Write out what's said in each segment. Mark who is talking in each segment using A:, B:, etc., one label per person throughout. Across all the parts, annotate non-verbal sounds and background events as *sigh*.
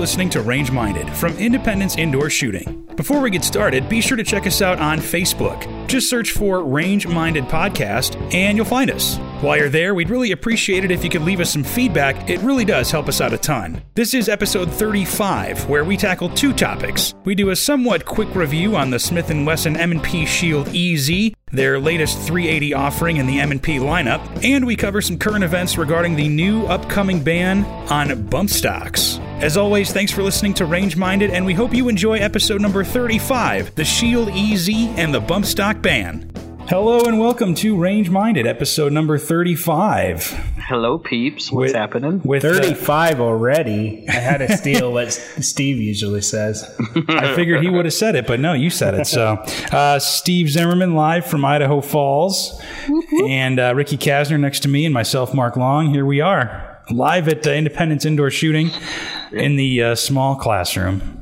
A: listening to Range Minded from Independence Indoor Shooting. Before we get started, be sure to check us out on Facebook. Just search for Range Minded Podcast and you'll find us. While you're there, we'd really appreciate it if you could leave us some feedback. It really does help us out a ton. This is episode 35, where we tackle two topics. We do a somewhat quick review on the Smith & Wesson M&P Shield EZ, their latest 380 offering in the M&P lineup, and we cover some current events regarding the new upcoming ban on bump stocks. As always, thanks for listening to Range Minded, and we hope you enjoy episode number 35 The Shield EZ and the Bump Stock Ban. Hello and welcome to Range Minded, episode number 35.
B: Hello, peeps. What's
A: With-
B: happening?
A: With uh,
C: 35 already. I had to steal what *laughs* Steve usually says.
A: I figured he would have said it, but no, you said it. So, uh, Steve Zimmerman live from Idaho Falls, and uh, Ricky Kasner next to me, and myself, Mark Long. Here we are, live at uh, Independence Indoor Shooting in the uh, small classroom.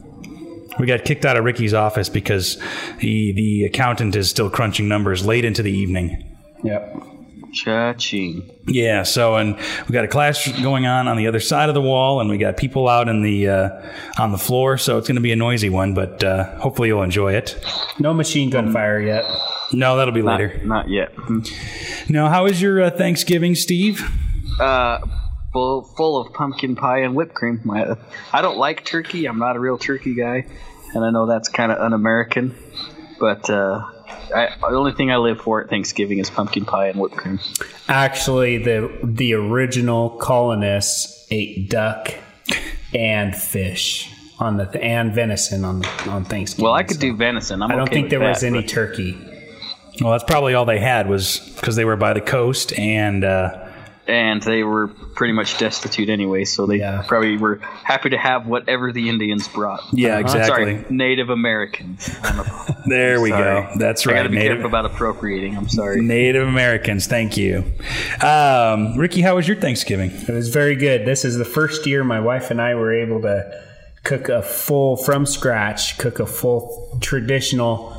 A: We got kicked out of Ricky's office because the the accountant is still crunching numbers late into the evening.
C: Yep.
B: Cha-ching.
A: Yeah, so and we got a class going on on the other side of the wall, and we got people out in the uh, on the floor. So it's going to be a noisy one, but uh, hopefully you'll enjoy it.
C: No machine gun fire yet.
A: No, that'll be
B: Not,
A: later.
B: not yet.
A: Now, how was your uh, Thanksgiving, Steve?
B: Uh, full, full of pumpkin pie and whipped cream. My, I don't like turkey. I'm not a real turkey guy, and I know that's kind of un-American. But uh, I, the only thing I live for at Thanksgiving is pumpkin pie and whipped cream.
C: Actually, the the original colonists ate duck and fish on the and venison on on Thanksgiving.
B: Well, I could
C: so
B: do venison. I'm
C: I don't
B: okay
C: think there was any turkey.
A: Well, that's probably all they had was because they were by the coast, and uh,
B: and they were pretty much destitute anyway, so they
C: Yeah.
B: probably were happy to have whatever the Indians brought.
A: yeah, exactly.
B: Sorry, Native Americans. I'm a- *laughs*
A: There we
B: sorry.
A: go. That's right.
B: I
A: right.
B: gotta be
A: Native,
B: careful about appropriating. I'm sorry.
A: Native Americans. Thank you, um, Ricky. How was your Thanksgiving?
C: It was very good. This is the first year my wife and I were able to cook a full from scratch, cook a full traditional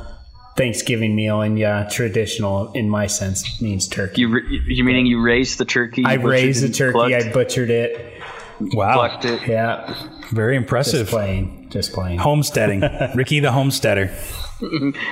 C: Thanksgiving meal, and yeah, traditional in my sense means turkey.
B: You, re- you meaning you raised the turkey?
C: I raised the turkey.
B: plucked-
C: I butchered it.
A: Wow,
B: it.
C: Yeah,
A: very impressive.
C: just
A: impressive.
C: plain, just playing.
A: Homesteading, *laughs* Ricky the homesteader. *laughs*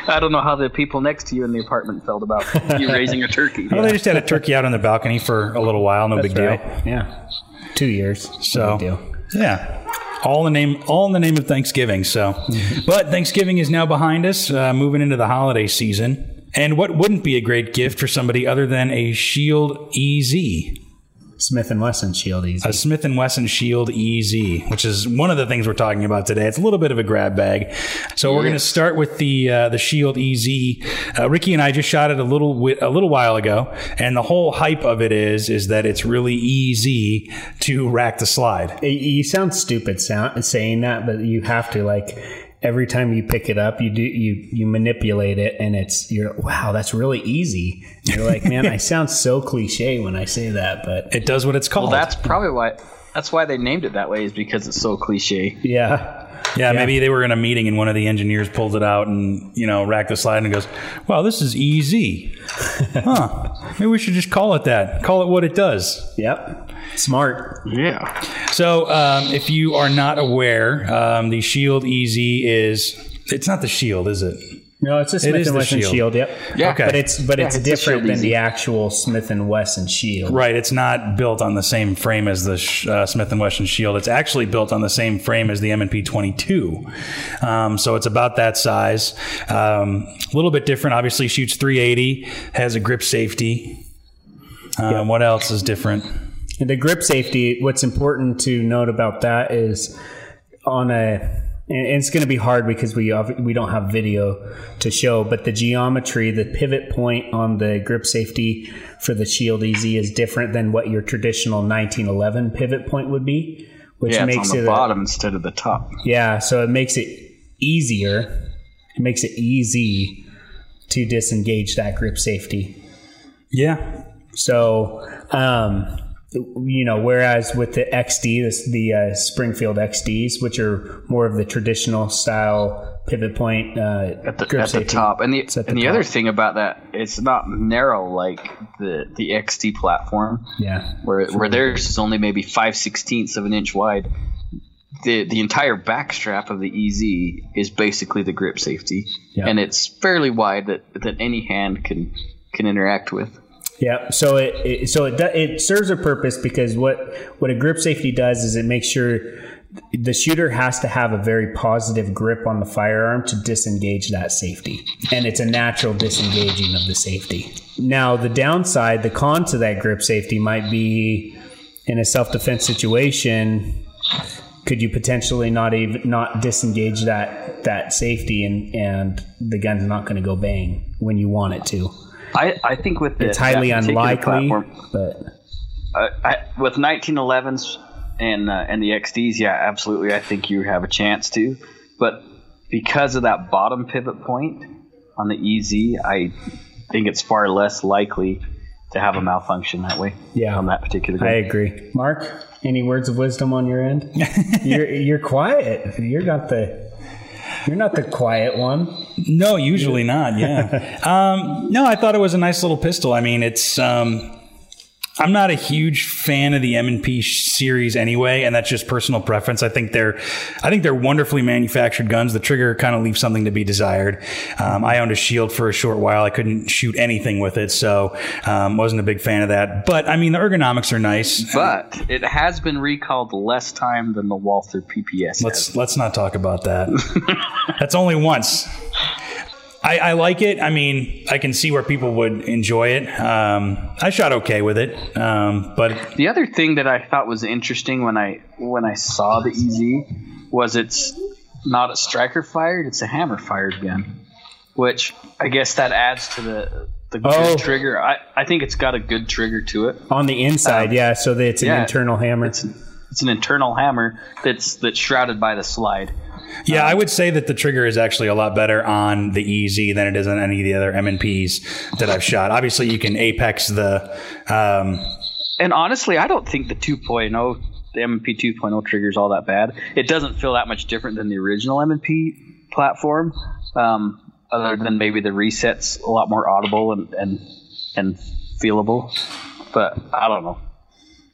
B: I don't know how the people next to you in the apartment felt about you *laughs* raising a turkey.
A: Well, they just had a turkey out on the balcony for a little while. No big deal.
C: Yeah, two years.
A: So
C: No big deal.
A: yeah, all in the name, all in the name of Thanksgiving. So, *laughs* but Thanksgiving is now behind us, uh, moving into the holiday season. And what wouldn't be a great gift for somebody other than a Shield EZ,
C: Smith and Wesson Shield Easy.
A: a Smith and Wesson Shield EZ, which is one of the things we're talking about today. It's a little bit of a grab bag. So we're going to start with the uh, the Shield EZ. Uh, Ricky and I just shot it a little wi- a little while ago, and the whole hype of it is is that it's really easy to rack the slide.
C: You- you sound stupid sound, saying that, but you have to like every time you pick it up, you do you you manipulate it, and it's you're wow, that's really easy. And you're like, man, I *laughs* sound so cliche when I say that, but
A: It does what it's called.
B: Well, that's probably why. That's why they named it that way. Is because it's so cliche.
C: yeah,
A: Yeah, maybe they were in a meeting and one of the engineers pulled it out and, you know, racked the slide and goes, wow, this is easy. *laughs* huh. Maybe we should just call it that. Call it what it does.
C: yep, smart.
B: Yeah.
A: So, um, if you are not aware, um, the Shield EZ is, it's not the Shield, is it?
C: No, it's a Smith
A: is
C: and Wesson
A: Shield.
C: Shield. Yep.
B: Yeah.
A: Okay.
C: But it's but
B: Yeah,
C: it's
B: it's
C: different than
B: Easy.
C: the actual Smith and Wesson Shield.
A: Right. It's not built on the same frame as the sh- uh, Smith and Wesson Shield. It's actually built on the same frame as the M&P 22. Um, so it's about that size. Um, a little bit different. Obviously, shoots 380. Has a grip safety. Um, What else is different?
C: And the grip safety, what's important to note about that is on a and it's going to be hard because we we don't have video to show, but the geometry, the pivot point on the grip safety for the Shield Easy is different than what your traditional 1911 pivot point would be, which
B: Yeah,
C: makes
B: it's on
C: it
B: the
C: a-
B: bottom instead of the top.
C: yeah, so it makes it easier. It makes it easy to disengage that grip safety.
A: Yeah.
C: So, um, you know, whereas with the XD, this, the uh, Springfield XDs, which are more of the traditional style pivot point uh,
B: At the, at the top, and the
C: It's at the
B: and the other thing about that, it's not narrow like the the XD platform,
C: Yeah.
B: where where theirs is only maybe five sixteenths of an inch wide. the the entire backstrap of the EZ is basically the grip safety,
C: Yeah.
B: and it's fairly wide that that any hand can can interact with.
C: Yeah, so it, it so it it serves a purpose because what what a grip safety does is it makes sure the shooter has to have a very positive grip on the firearm to disengage that safety, and it's a natural disengaging of the safety. Now, the downside, the con to that grip safety might be in a self defense situation. Could you potentially not even not disengage that that safety and and the gun's not going to go bang when you want it to?
B: I, I think with the,
C: It's highly
B: that
C: unlikely,
B: platform,
C: but
B: uh, I, with 1911s and uh, and the XDs, yeah, absolutely. I think you have a chance to, but because of that bottom pivot point on the EZ, I think it's far less likely to have a malfunction that way.
C: Yeah.
B: on that particular.
C: I agree. Mark, any words of wisdom on your end? *laughs* you're you're quiet. You're not the you're not the quiet one.
A: No, usually not. Yeah. *laughs* um, no, I thought it was a nice little pistol. I mean, it's. Um, I'm not a huge fan of the M&P series anyway, and that's just personal preference. I think they're, I think they're wonderfully manufactured guns. The trigger kind of leaves something to be desired. Um, I owned a Shield for a short while. I couldn't shoot anything with it, so um, wasn't a big fan of that. But I mean, the ergonomics are nice.
B: But it has been recalled less time than the Walther PPS.
A: Let's let's not talk about that. *laughs* That's only once. I, I like it. I mean, I can see where people would enjoy it. Um, I shot okay with it, um, but
B: The other thing that I thought was interesting when I when I saw the EZ was it's not a striker fired; it's a hammer fired gun, which I guess that adds to the the good
C: Oh.
B: trigger. I, I think it's got a good trigger to it.
C: On the inside, yeah, so that it's an
B: yeah.
C: internal hammer.
B: It's it's an internal hammer that's that's shrouded by the slide.
A: Yeah, I would say that the trigger is actually a lot better on the EZ than it is on any of the other M&Ps that I've shot. Obviously, you can apex the. Um,
B: And honestly, I don't think the 2.0 the MP 2.0 trigger is all that bad. It doesn't feel that much different than the original MP platform, um, other than maybe the resets a lot more audible and and, and feelable. But I don't know.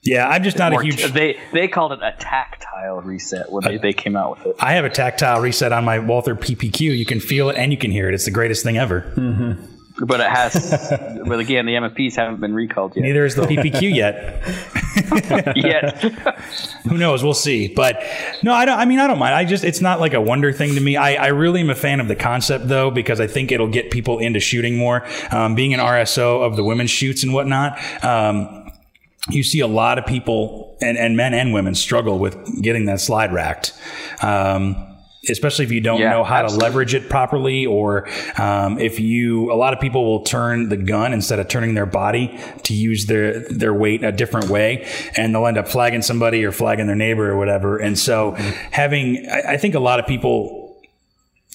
A: Yeah, I'm just not a huge.
B: they they called it a tactile reset when they, they came out with it.
A: I have a tactile reset on my Walther PPQ. You can feel it and you can hear it. It's the greatest thing ever.
B: But it has. *laughs* but again, the M&Ps haven't been recalled yet.
A: Neither is the PPQ yet. *laughs* *laughs*
B: yet.
A: Who knows? We'll see. But no, I don't. I mean, I don't mind. I just it's not like a wonder thing to me. I, I really am a fan of the concept though because I think it'll get people into shooting more. Um, being an RSO of the women's shoots and whatnot. Um, you see a lot of people and, and men and women struggle with getting that slide racked. Um, especially if you don't
B: Yeah,
A: know how
B: absolutely.
A: to leverage it properly or um, if you a lot of people will turn the gun instead of turning their body to use their their weight a different way and they'll end up flagging somebody or flagging their neighbor or whatever and so having I, I think a lot of people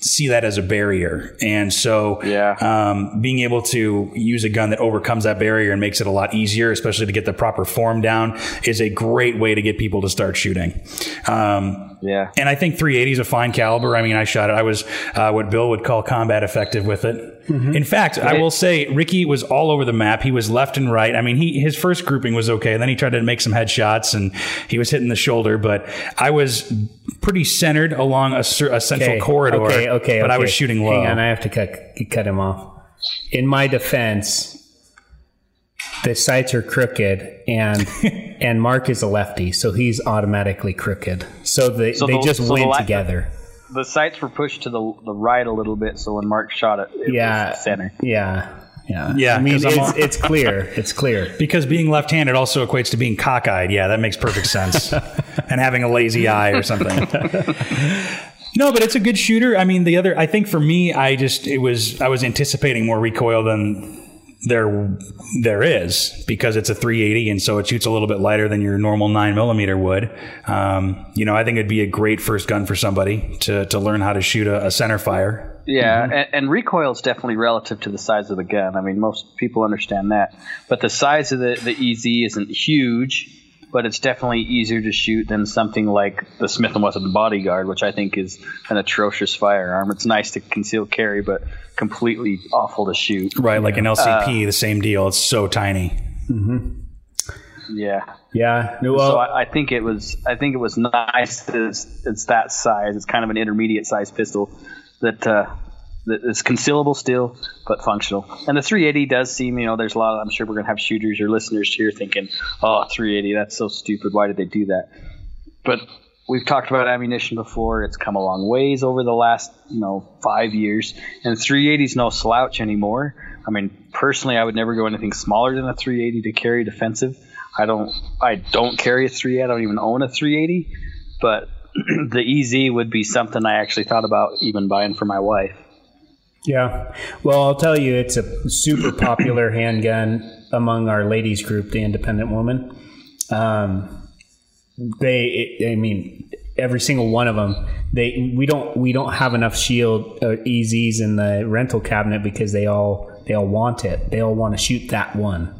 A: see that as a barrier and so
B: Yeah.
A: um, being able to use a gun that overcomes that barrier and makes it a lot easier especially to get the proper form down is a great way to get people to start shooting um,
B: Yeah.
A: and I think 380 is a fine caliber. I mean, I shot it. I was uh, what Bill would call combat effective with it. In fact, I will say Ricky was all over the map. He was left and right. I mean, he his first grouping was okay. Then he tried to make some headshots and he was hitting the shoulder. But I was pretty centered along a, a central
C: Okay,
A: corridor.
C: Okay, okay,
A: But I was shooting low.
C: Hang on, I have to cut cut him off. In my defense, the sights are crooked, and *laughs* and Mark is a lefty, so he's automatically crooked. So they
B: So
C: they
B: the-
C: just
B: so the
C: together.
B: The sights were pushed to the the right a little bit, so when Mark shot it, it
C: Yeah,
B: was center.
C: yeah, yeah.
A: Yeah,
C: I mean, it's, it's clear. It's clear. *laughs*
A: Because being left-handed also equates to being cockeyed. Yeah, that makes perfect sense. *laughs* and having a lazy eye or something. no, but it's a good shooter. I mean, the other, I think for me, I just it was I was anticipating more recoil than there there is because it's a 380 and so it shoots a little bit lighter than your normal nine millimeter would. Um, you know, I think it'd be a great first gun for somebody to to learn how to shoot a, a center fire.
B: Yeah,
C: Mm-hmm.
B: and, and recoil is definitely relative to the size of the gun. I mean, most people understand that, but the size of the the EZ isn't huge, but it's definitely easier to shoot than something like the Smith and Wesson Bodyguard, which I think is an atrocious firearm. It's nice to conceal carry, but completely awful to shoot.
A: Right, like an LCP, the same deal. It's so tiny.
B: Yeah.
C: Yeah. Well,
B: so I, I, think it was. I think it was nice that it's, it's that size. It's kind of an intermediate size pistol that uh, is concealable still, but functional. And the 380 does seem. You know, there's a lot. Of, I'm sure we're gonna have shooters or listeners here thinking, "Oh, 380. That's so stupid. Why did they do that?" But we've talked about ammunition before. It's come a long ways over the last, you know, five years, and 380 is no slouch anymore. I mean, personally, I would never go anything smaller than a 380 to carry defensive. I don't, I don't carry a 380. I don't even own a 380, but *clears throat* the EZ would be something I actually thought about even buying for my wife.
C: Yeah. Well, I'll tell you, it's a super popular handgun among our ladies group, the Independent Woman. Um, they, I mean, every single one of them. They we don't we don't have enough shield uh, EZs in the rental cabinet because they all they all want it. They all want to shoot that one.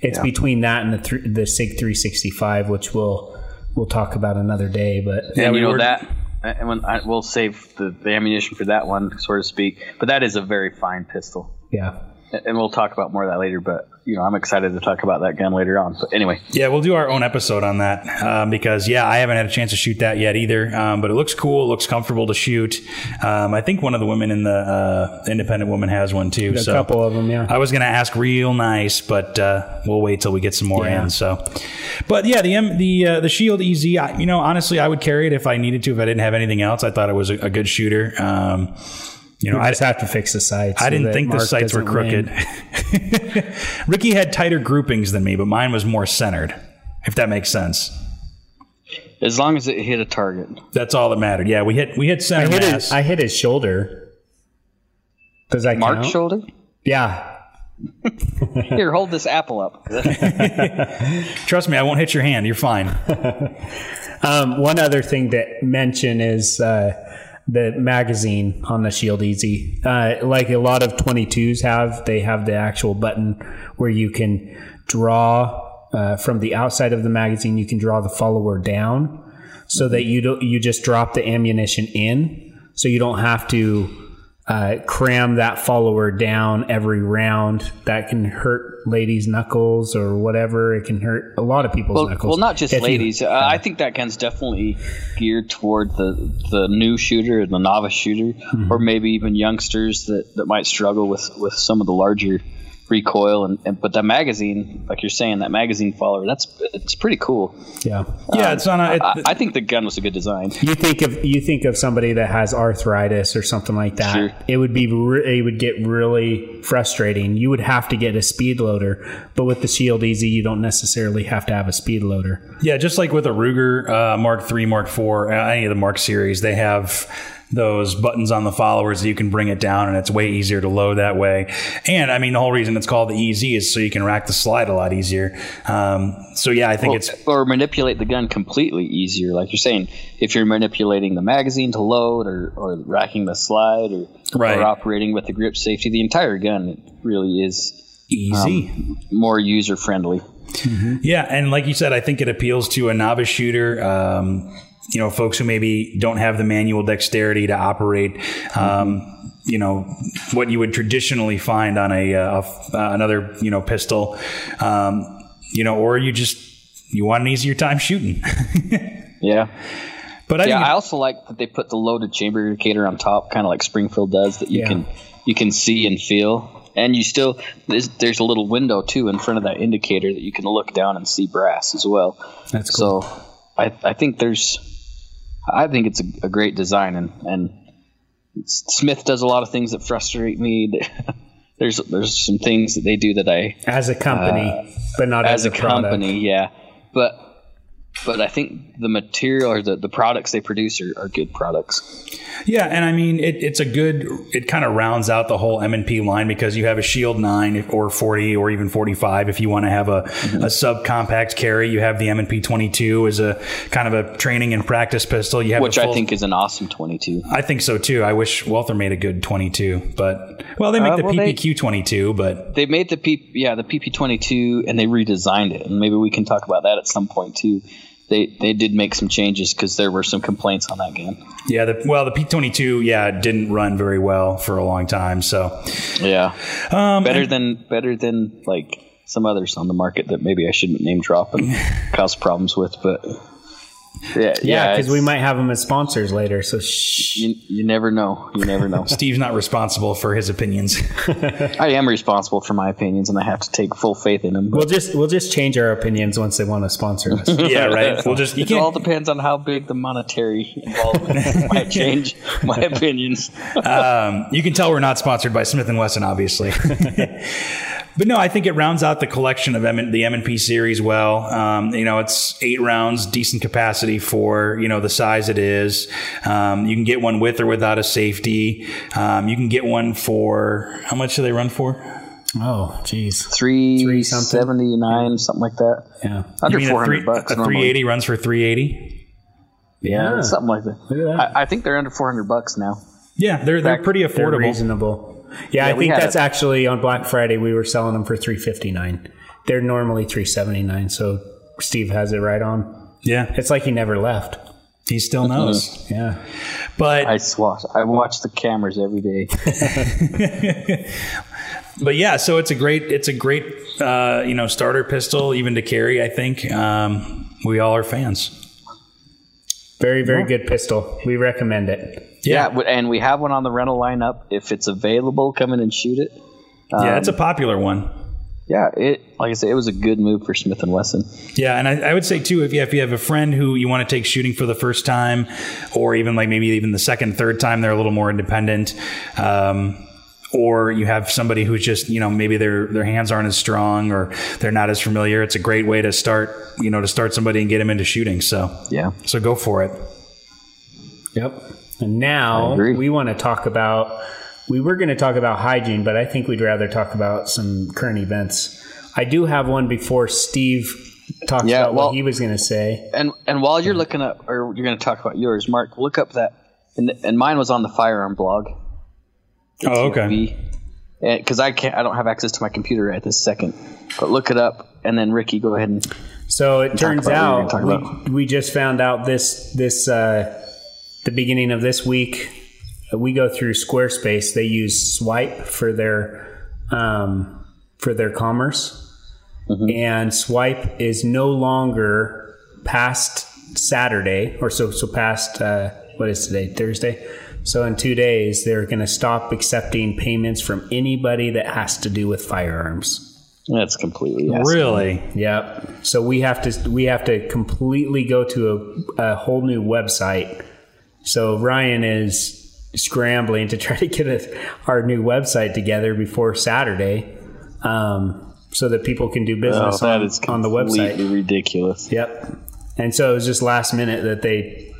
C: It's yeah. between that and the th- the Sig 365, which we'll we'll talk about another day. But
B: yeah, you know that. And when I, we'll save the, the ammunition for that one, so to speak. But that is a very fine pistol.
C: Yeah
B: and we'll talk about more of that later. But you know, I'm excited to talk about that gun later on. But anyway,
A: yeah, we'll do our own episode on that um, because yeah, I haven't had a chance to shoot that yet either. Um, but it looks cool. It looks comfortable to shoot. Um, I think one of the women in the uh, independent woman has one too.
C: A
A: so
C: couple of them, yeah.
A: I was going to ask real nice, but uh, we'll wait till we get some more yeah. in. So, but yeah, the M, the uh, the Shield EZ. I, you know, honestly, I would carry it if I needed to. If I didn't have anything else, I thought it was a, a good shooter.
C: You know, I just have to fix the sights.
A: I so didn't think Mark the sights were crooked. *laughs* Ricky had tighter groupings than me, but mine was more centered. If that makes sense.
B: As long as it hit a target,
A: that's all that mattered. Yeah, we hit we hit center
C: I hit
A: mass.
C: His, I hit his shoulder. Does that
B: Mark's
C: count?
B: shoulder?
C: Yeah. *laughs*
B: Here, hold this apple up. *laughs*
A: Trust me, I won't hit your hand. You're fine.
C: um, one other thing to mention is. Uh, the magazine on the Shield Easy. Uh, like a lot of 22s have, they have the actual button where you can draw uh, from the outside of the magazine. You can draw the follower down so that you don't you just drop the ammunition in, so you don't have to uh, cram that follower down every round. That can hurt ladies' knuckles or whatever. It can hurt a lot of people's
B: well,
C: knuckles.
B: Well, not just if ladies. You, uh, I think that gun's definitely geared toward the the new shooter, the novice shooter, mm-hmm. or maybe even youngsters that, that might struggle with, with some of the larger recoil and, and, but that magazine like you're saying that magazine follower that's it's pretty cool.
C: Yeah.
A: Yeah um, it's on a,
B: it, I, I, think the gun was a good design.
C: You think of you think of somebody that has arthritis or something like that sure. it would be re- it would get really frustrating. You would have to get a speed loader but with the shield EZ you don't necessarily have to have a speed loader.
A: Yeah just like with a ruger uh, mark 3 mark 4 uh, any of the mark series they have those buttons on the followers you can bring it down and it's way easier to load that way. And I mean, the whole reason it's called the EZ is so you can rack the slide a lot easier. Um, so yeah, I think well, it's
B: or manipulate the gun completely easier. Like you're saying, if you're manipulating the magazine to load or, or racking the slide or, right. or operating with the grip safety, the entire gun really is
A: easy,
B: um, more user friendly.
A: Mm-hmm. Yeah, and like you said, I think it appeals to a novice shooter. Um, you know, folks who maybe don't have the manual dexterity to operate, um, mm-hmm. you know, what you would traditionally find on a, uh, uh, another, you know, pistol, um, you know, or you just you want an easier time shooting. *laughs*
B: yeah.
A: But I
B: yeah, I also like that they put the loaded chamber indicator on top, kind of like Springfield does, that you yeah. can you can see and feel, and you still there's, there's a little window too in front of that indicator that you can look down and see brass as well.
C: That's cool.
B: So I I think there's I think it's a, a great design, and and Smith does a lot of things that frustrate me. *laughs* there's there's some things that they do that I
C: as a company, uh, but not as, as a, a company.
B: Yeah, but but I think the material or the, the products they produce are, are good products.
A: Yeah, and I mean it, it's a good. It kind of rounds out the whole M and P line because you have a Shield Nine or forty or even forty five if you want to have a, mm-hmm. a subcompact carry. You have the M and P twenty two as a kind of a training and practice pistol. You have
B: which full, I think is an awesome twenty two.
A: I think so too. I wish Walther made a good twenty two, but well, they make uh, the well, PPQ twenty two, but
B: they made the P yeah the PP twenty two and they redesigned it, and maybe we can talk about that at some point too they they did make some changes because there were some complaints on that game.
A: Yeah, the, well, the P twenty two, yeah, didn't run very well for a long time. So
B: yeah, um, better and, than better than like some others on the market that maybe I shouldn't name drop and *laughs* cause problems with, but yeah,
C: Yeah, because we might have them as sponsors later. So shh.
B: You, you never know. You never know. *laughs*
A: Steve's not responsible for his opinions. *laughs*
B: I am responsible for my opinions, and I have to take full faith in them. But
C: We'll just we'll just change our opinions once they want to sponsor us. *laughs*
A: yeah, right. We'll just
B: it all depends on how big the monetary involvement might change my opinions.
A: Um, you can tell we're not sponsored by Smith and Wesson, obviously. But no, I think it rounds out the collection of M- the M&P series well. Um, you know, it's eight rounds, decent capacity for, you know, the size it is. Um, you can get one with or without a safety. Um, you can get one for, how much do they run for?
C: oh, jeez.
B: Three,
C: Three something.
B: seventy nine, something like that.
C: Yeah.
B: Under
A: You mean
B: four
A: a, three,
B: hundred bucks.
A: a
B: normally.
A: 380 runs for 380?
B: Yeah, something like that.
C: That.
B: I, I think they're under four hundred bucks now.
A: Yeah, they're, they're
B: Back-
A: pretty
C: They're
A: affordable.
C: reasonable. Yeah, I think that's
B: a-
C: actually on Black Friday. We were selling them for three fifty nine. They're normally three seventy nine. So Steve has it right on.
A: Yeah,
C: It's like he never left.
A: he still knows.
C: Yeah.
A: But
B: I watch. I watch the cameras every day. *laughs*
A: but yeah, so it's a great it's a great uh, you know starter pistol even to carry. I think um, we all are fans.
C: Very very good pistol. We recommend it.
B: Yeah, w- and we have one on the rental lineup. If it's available, come in and shoot it.
A: yeah, it's a popular one.
B: Yeah, it like I said, it was a good move for Smith and Wesson.
A: Yeah, and I, I would say too, if you, if you have a friend who you want to take shooting for the first time, or even like maybe even the second, third time, they're a little more independent. Um, or you have somebody who's just you know maybe their their hands aren't as strong or they're not as familiar. It's a great way to start you know to start somebody and get them into shooting. So
B: Yeah,
A: so go for it.
C: Yep. And now we want to talk about. We were going to talk about hygiene, but I think we'd rather talk about some current events. I do have one before Steve talks
B: Yeah,
C: about
B: well-
C: what he was going to say.
B: and and while you're looking up, or you're going to talk about yours, Mark, look up that. And, and mine was on the firearm blog.
A: Oh, okay.
B: Because I can't, I don't have access to my computer right this second. But look it up, and then Ricky, go ahead and
C: So it turns
B: about what we were
C: out we, we just found out this this uh, the beginning of this week. uh, We go through Squarespace. They use Stripe for their um, for their commerce, and Stripe is no longer past Saturday or so. So past uh, what is today? Thursday. So in two days, they're going to stop accepting payments from anybody that has to do with firearms.
B: that's completely yes.
A: Really?
C: Yep. So we have to we have to completely go to a, a whole new website. So Ryan is scrambling to *laughs* try to get a, our new website together before Saturday, um, so that people can do
B: Oh,
C: business
B: that
C: on,
B: is
C: on the
B: completely
C: website.
B: ridiculous.
C: Yep. And so it was just last minute that they.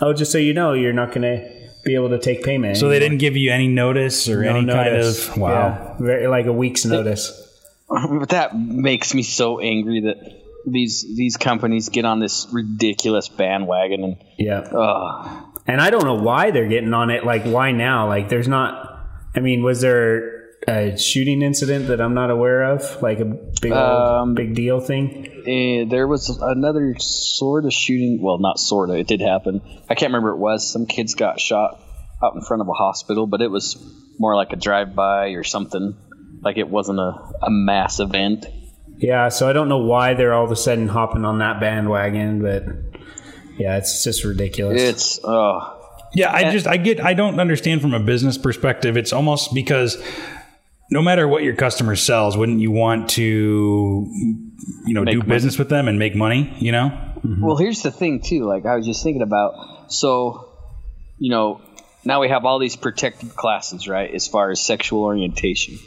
C: Oh, just so you know, you're not going to be able to take payment.
A: So they didn't give you any notice or
C: No
A: any
C: notice.
A: kind of wow.
C: Yeah. Very, like a week's notice.
B: But *laughs* that makes me so angry that these these companies get on this ridiculous bandwagon and
C: Yeah.
B: uh,
C: And I don't know why they're getting on it. Like, why now? Like, there's not. I mean, was there a shooting incident that I'm not aware of? Like a big, old,
B: Um,
C: big deal thing?
B: eh, there was another sort of shooting. Well, not sort of. It did happen. I can't remember what it was. Some kids got shot out in front of a hospital, but it was more like a drive-by or something. Like it wasn't a, a mass event.
C: Yeah. So I don't know why they're all of a sudden hopping on that bandwagon, but yeah, it's just ridiculous.
B: It's uh,
A: Yeah, I just I get I don't understand from a business perspective. It's almost because no matter what your customer sells, wouldn't you want to you know do
B: money.
A: business with them and make money? You know,
B: Well, here's the thing too. Like I was just thinking about. So, you know, now we have all these protected classes, right? As far as sexual orientation.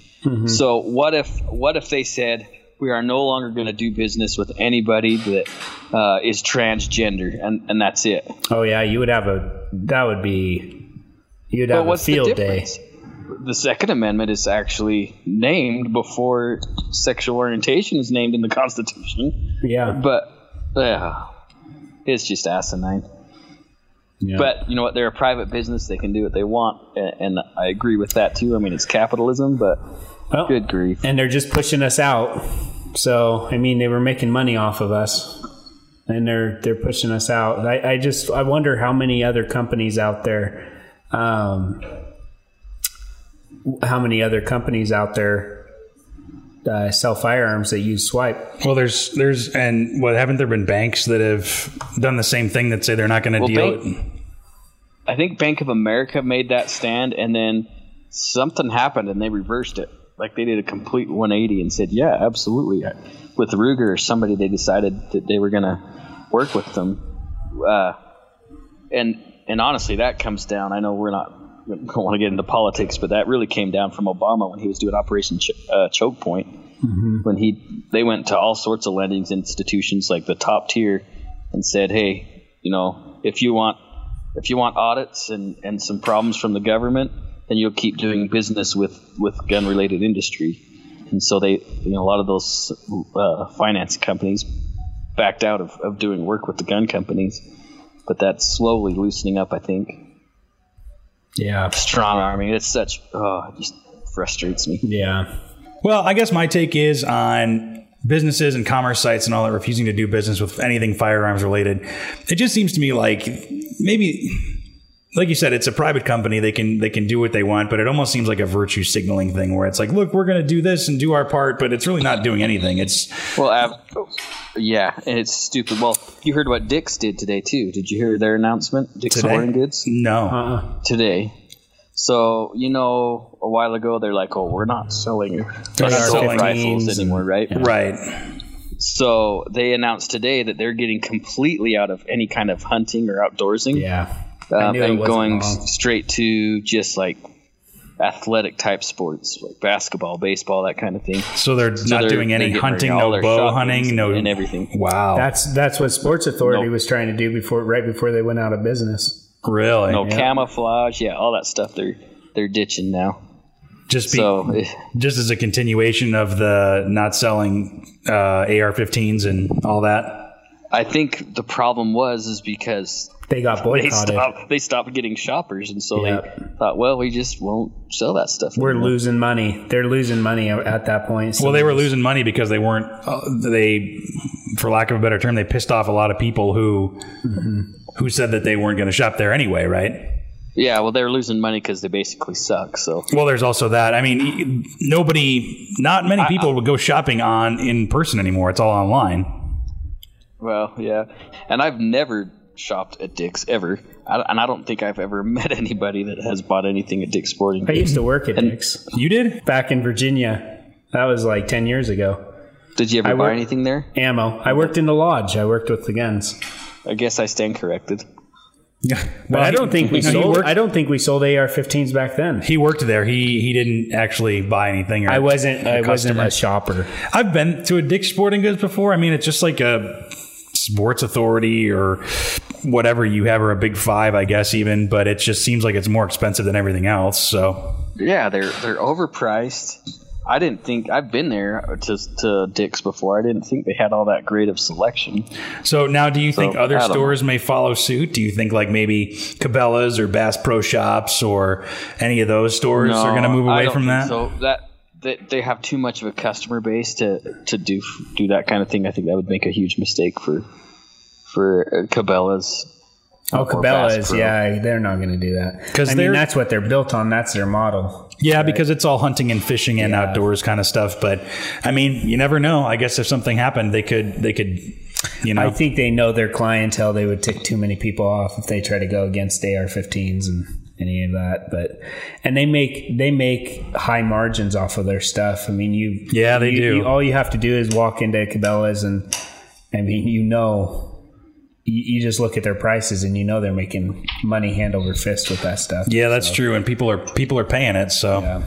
B: So what if what if they said we are no longer going to do business with anybody that uh, is transgender, and and that's it.
C: oh yeah, you would have a. That would be. You'd have a
B: what's the
C: field day.
B: The Second Amendment is actually named before sexual orientation is named in the *laughs* Constitution.
C: Yeah.
B: But uh, it's just asinine.
C: yeah.
B: But you know what? They're a private business; they can do what they want, and, and I agree with that too. I mean, it's capitalism, but
C: Well,
B: good grief!
C: and they're just pushing us out. So I mean, they were making money off of us, and they're they're pushing us out. I, I just I wonder how many other companies out there, um, how many other companies out there uh, sell firearms that use Stripe.
A: Well, there's there's and what haven't there been banks that have done the same thing that say they're not going to
B: Well,
A: deal
B: bank-
A: it?
B: I think Bank of America made that stand, and then something happened, and they reversed it. Like they did a complete 180 and said, "Yeah, absolutely." With Ruger or somebody, they decided that they were going to work with them. Uh, and and honestly, that comes down. I know we're not we don't want to get into politics, but that really came down from Obama when he was doing Operation Ch- uh, Choke Point. When he they went to all sorts of lending institutions, like the top tier, and said, "Hey, you know, if you want if you want audits and, and some problems from the government, then you'll keep doing business with, with gun related industry. And so they, you know, a lot of those uh, finance companies backed out of, of doing work with the gun companies. But that's slowly loosening up, I think.
C: Yeah,
B: Strong arming, it's such, oh, it just frustrates me.
C: yeah,
A: Well, I guess my take is on businesses and commerce sites and all that refusing to do business with anything firearms related. It just seems to me like maybe like you said, it's a private company. They can they can do what they want, but it almost seems like a virtue signaling thing where it's like, look, we're going to do this and do our part, but it's really not doing anything. It's
B: Well, av- yeah, and it's stupid. Well, you heard what Dick's did today, too. Did you hear their announcement? Dick's
A: Today?
B: Sporting Goods?
A: no.
C: uh-uh.
B: today. So you know, a while ago they're like, "Oh, we're not selling
A: not
B: assault
A: selling
B: rifles anymore, right?"
A: Right.
B: So they announced today that they're getting completely out of any kind of hunting or outdoorsing,
C: yeah. I
B: um, and going
C: wrong.
B: straight to just like athletic type sports, like basketball, baseball, that kind of thing.
A: So they're
B: So
A: not
B: they're-
A: doing any hunting,
B: all
A: no bow hunting, no
B: and everything.
A: Wow.
C: That's that's what Sports Authority
B: No.
C: was trying to do before, right before they went out of business.
A: really
B: No camouflage, yeah, all that stuff. They're they're ditching now.
A: just be,
B: So
A: just as a continuation of the not selling uh, AR-15s and all that.
B: I think the problem was is because
C: They got
B: they
C: boycotted.
B: stopped they stopped getting shoppers and so
C: Yeah.
B: they thought well we just won't sell that stuff
C: We're losing money. They're losing money at that point. So
A: Well, they were losing money because they weren't. Uh, they, for lack of a better term, they pissed off a lot of people who who said that they weren't going to shop there anyway, right?
B: yeah well they were losing money because they basically suck so
A: Well, there's also that. I mean, nobody, not many people would go shopping on in person anymore. It's all online.
B: well yeah and I've never shopped at Dick's ever I, and I don't think I've ever *laughs* met anybody that has bought anything at Dick's Sporting Goods.
C: I used to work at Dick's
A: You did?
C: back in Virginia. That was like ten years ago.
B: did you ever
C: I
B: buy
C: work-
B: anything there
C: Ammo. I worked in the lodge. I worked with the guns.
B: I guess I stand corrected Yeah.
C: But I don't think we sold.
A: worked-
C: I don't think we sold AR-15s back then.
A: He worked there. He he didn't actually buy anything. Or
C: I wasn't. I wasn't a shopper.
A: I've been to a Dick's Sporting Goods before. I mean, it's just like a Sports Authority or whatever you have, or a Big Five, I guess, even. But it just seems like it's more expensive than everything else. So
B: yeah they're they're overpriced I didn't think I've been there to to Dick's before I didn't think they had all that great of selection
A: So now, do you think other stores may follow suit? Do you think like maybe Cabela's or Bass Pro Shops or any of those stores are going to move away from that?
B: So that they, they have too much of a customer base to to do do that kind of thing. I think that would make a huge mistake for for uh, Cabela's.
C: Oh, Cabela's. Yeah, they're not going to do that.
A: 'Cause
C: I mean, that's what they're built on. That's their model.
A: Yeah, because it's all hunting and fishing and outdoors kind of stuff. But I mean, you never know. I guess if something happened, they could they could, you know.
C: I think they know their clientele. They would tick too many people off if they try to go against AR-15s and any of that. But and they make they make high margins off of their stuff. I mean, you
A: Yeah, they
C: you-
A: do.
C: you- all you have to do is walk into Cabela's and I mean, you know. You, you just look at their prices and you know they're making money hand over fist with that stuff.
A: yeah, that's true, and people are people are paying it. So,
C: Yeah.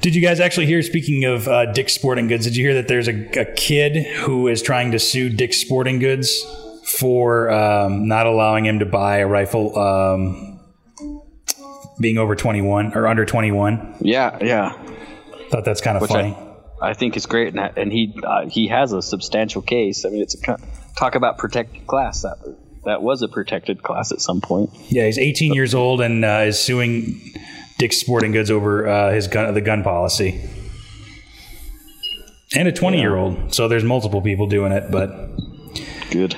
A: did you guys actually hear? Speaking of uh, Dick's Sporting Goods, did you hear that there's a, a kid who is trying to sue Dick's Sporting Goods for um, not allowing him to buy a rifle, um, being over 21 or under 21?
B: Yeah, yeah.
A: Thought that's kind of
B: Which
A: funny.
B: I, I think is great, and, and he uh, he has a substantial case. I mean, it's a talk about protected class. That that was a protected class at some point.
A: Yeah, he's 18 years old and uh, is suing Dick's Sporting Goods over uh, his gun, the gun policy, and a 20 year old. So there's multiple people doing it, but
B: Good.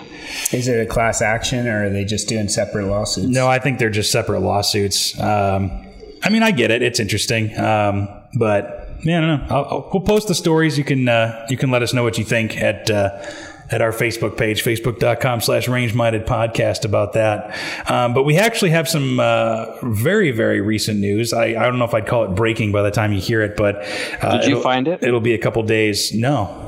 C: Is it a class action or are they just doing separate lawsuits?
A: no, I think they're just separate lawsuits. Um, I mean, I get it; it's interesting, um, but Yeah, I don't know. I'll, I'll, we'll post the stories. You can uh, you can let us know what you think at uh, at our Facebook page, facebook.com slash range minded podcast about that. Um, but we actually have some uh, very, very recent news. I, I don't know if I'd call it breaking by the time you hear it, but
B: uh, did you find it?
A: It'll be a couple days. No.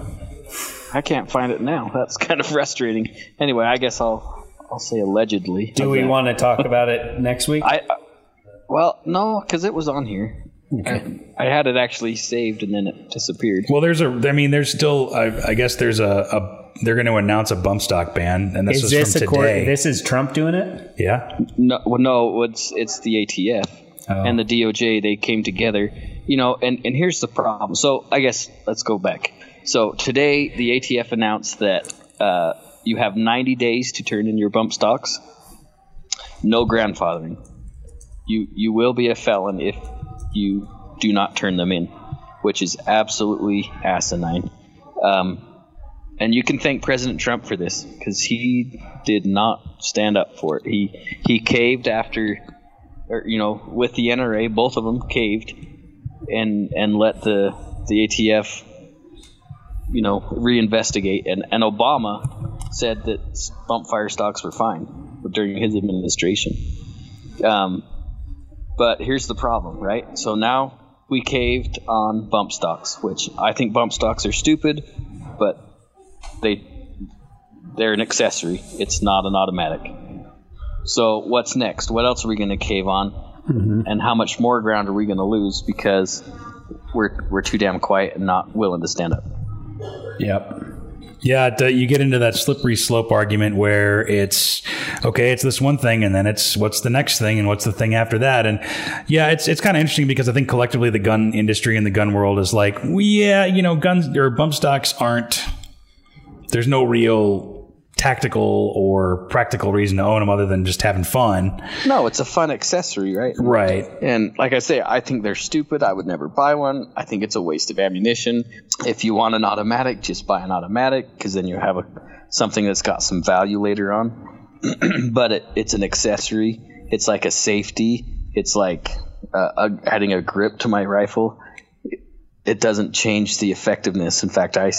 B: I can't find it now. That's *laughs* kind of frustrating. Anyway, I guess I'll I'll say allegedly.
C: Do we want to talk about it next week? I, uh,
B: well, no, because it was on here. Okay. I, I, had it actually saved and then it disappeared.
A: Well, there's a. I mean, there's still. I, I guess there's a, a. They're going to announce a bump stock ban, and this is this from today.
C: this is Trump doing it.
A: Yeah.
B: No, well, no, it's it's the ATF oh. and the DOJ. They came together, you know. And and here's the problem. So I guess let's go back. So today the ATF announced that uh, you have 90 days to turn in your bump stocks. No grandfathering. You you will be a felon if you do not turn them in, which is absolutely asinine. Um, and you can thank President Trump for this because he did not stand up for it. He he caved after, or, you know, with the NRA, both of them caved, and and let the the ATF, you know, reinvestigate. And and Obama said that bump fire stocks were fine during his administration. Um, but here's the problem, right? So now we caved on bump stocks, which I think bump stocks are stupid, but they they're an accessory. It's not an automatic. So what's next? What else are we going to cave on? Mm-hmm. And how much more ground are we going to lose because we're we're too damn quiet and not willing to stand up?
C: Yep.
A: Yeah, you get into that slippery slope argument where it's okay, it's this one thing, and then it's what's the next thing, and what's the thing after that, and yeah, it's it's kind of interesting because I think collectively the gun industry and the gun world is like, yeah, you know, guns or bump stocks aren't. There's no real tactical or practical reason to own them other than just having fun.
B: No, it's a fun accessory, right?
A: Right.
B: And like I say, I think they're stupid. I would never buy one. I think it's a waste of ammunition. If you want an automatic, just buy an automatic because then you have a something that's got some value later on. *clears throat* but it, it's an accessory. It's like a safety. It's like uh, adding a grip to my rifle. It doesn't change the effectiveness. In fact, I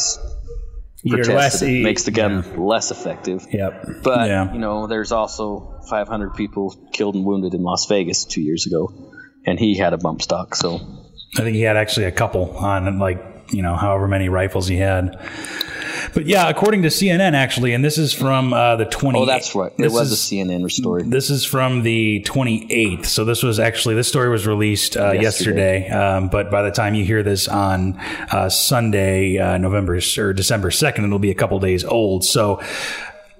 B: you're less it makes the gun yeah. less effective.
C: Yep.
B: But yeah. you know, there's also 500 people killed and wounded in Las Vegas two years ago, and he had a bump stock. So
A: I think he had actually a couple on like you know however many rifles he had. But yeah, according to CNN, actually, and this is from uh, the 20.
B: Oh, that's right. It was is, a CNN story.
A: This is from the 28th. So this was actually this story was released uh, yesterday. yesterday um, but by the time you hear this on uh, Sunday, uh, November or December 2nd, it'll be a couple days old. So